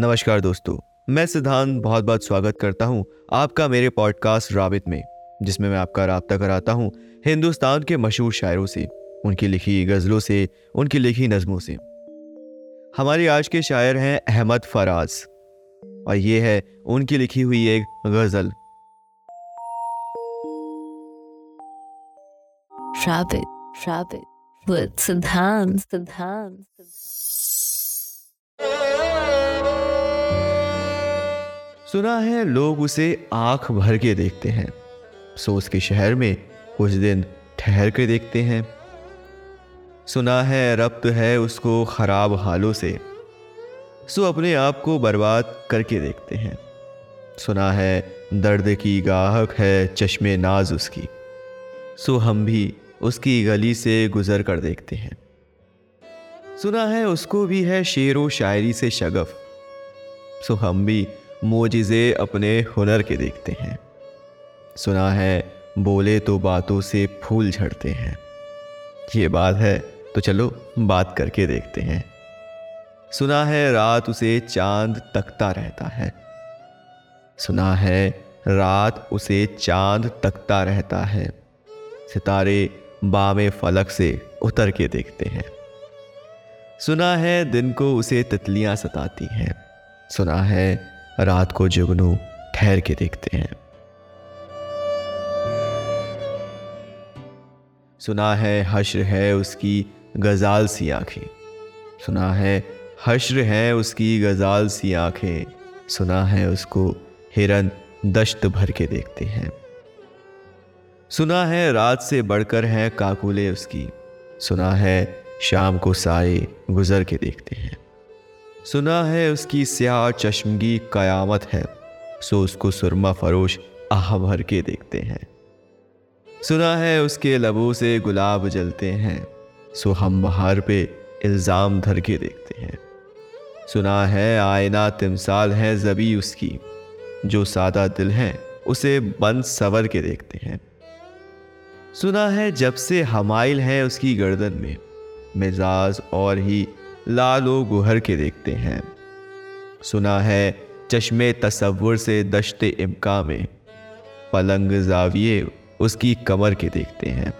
नमस्कार दोस्तों मैं सिद्धांत बहुत बहुत स्वागत करता हूँ आपका मेरे पॉडकास्ट राबित में जिसमें मैं आपका रबता कराता हूँ हिंदुस्तान के मशहूर शायरों से उनकी लिखी गज़लों से उनकी लिखी नज़मों से हमारे आज के शायर हैं अहमद फराज और ये है उनकी लिखी हुई एक गज़ल Siddhant, Siddhant. सुना है लोग उसे आँख भर के देखते हैं। सो उसके शहर में कुछ दिन ठहर के देखते हैं। सुना है रब्त है उसको ख़राब हालों से। सो अपने आप को बर्बाद करके देखते हैं। सुना है दर्द की गाहक है चश्मे नाज उसकी। सो हम भी उसकी गली से गुजर कर देखते हैं। सुना है उसको भी है शेर व शायरी से शगफ। सो हम भी मोजिज़े अपने हुनर के देखते हैं। सुना है, बोले तो बातों से फूल झड़ते हैं। ये बात है तो चलो बात करके देखते हैं। सुना है, रात उसे चाँद तकता रहता है। सुना है, रात उसे चाँद तकता रहता है। सितारे बामे फलक से उतर के देखते हैं। सुना है, दिन को उसे तितलियाँ सताती हैं। सुना है रात को जुगनू ठहर के देखते हैं। सुना है हश्र है उसकी गजाल सी आँखें। सुना है हश्र है उसकी गजाल सी आँखें। सुना है उसको हिरन दश्त भर के देखते हैं। सुना है रात से बढ़कर है काकुले उसकी। सुना है शाम को साए गुजर के देखते हैं। सुना है उसकी स्याह चश्मगी कयामत है, सो उसको सुरमा फरोश आह भर के देखते हैं। सुना है उसके लबों से गुलाब जलते हैं, सो हम बहार पे इल्ज़ाम धर के देखते हैं। सुना है आयना तिमसाल है जबी उसकी, जो सादा दिल है उसे बंद सवर के देखते हैं। सुना है जब से हमाइल है उसकी गर्दन में, मिजाज और ही लालो गुहर के देखते हैं। सुना है, चश्मे तस्वुर से दशते इमका में। पलंग जाविये उसकी कमर के देखते हैं।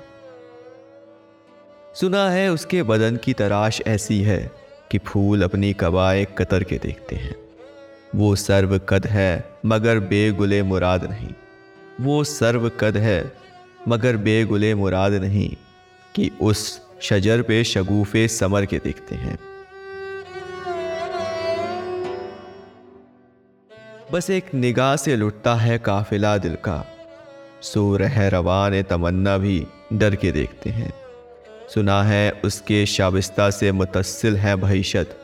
सुना है, उसके बदन की तराश ऐसी है कि फूल अपनी कबाए कतर के देखते हैं। वो सर्व कद है, मगर बेगुले मुराद नहीं। वो सर्व कद है, मगर बेगुले मुराद नहीं कि उस शजर पे शगुफे समर के देखते हैं। बस एक निगाह से लुटता है काफिला दिल का। सो रह रवान तमन्ना भी डर के देखते हैं। सुना है उसके शाबिस्ता से मुतसिल है भैशत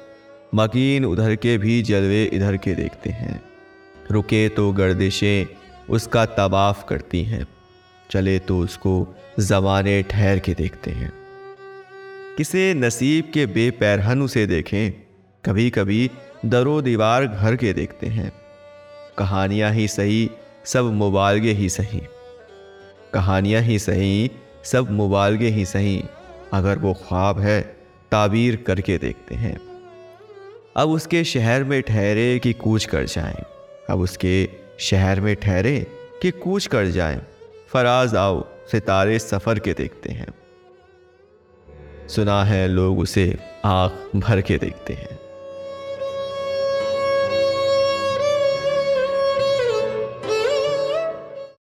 मकीन उधर के भी जलवे इधर के देखते हैं। रुके तो गर्दिशें उसका तबाफ करती हैं। चले तो उसको जमाने ठहर के देखते हैं। किसे नसीब के बेपैरहन उसे देखें। कभी कभी दरो दीवार घर के देखते हैं। कहानियाँ ही सही, सब मुबालगे ही सही। कहानियाँ ही सही, सब मुबालगे ही सही, अगर वो ख्वाब है, ताबीर करके देखते हैं। अब उसके शहर में ठहरे कि कूच कर जाएँ। अब उसके शहर में ठहरे कि कूच कर जाएँ। फराज आओ, सितारे सफ़र के देखते हैं। सुना है लोग उसे आँख भर के देखते हैं।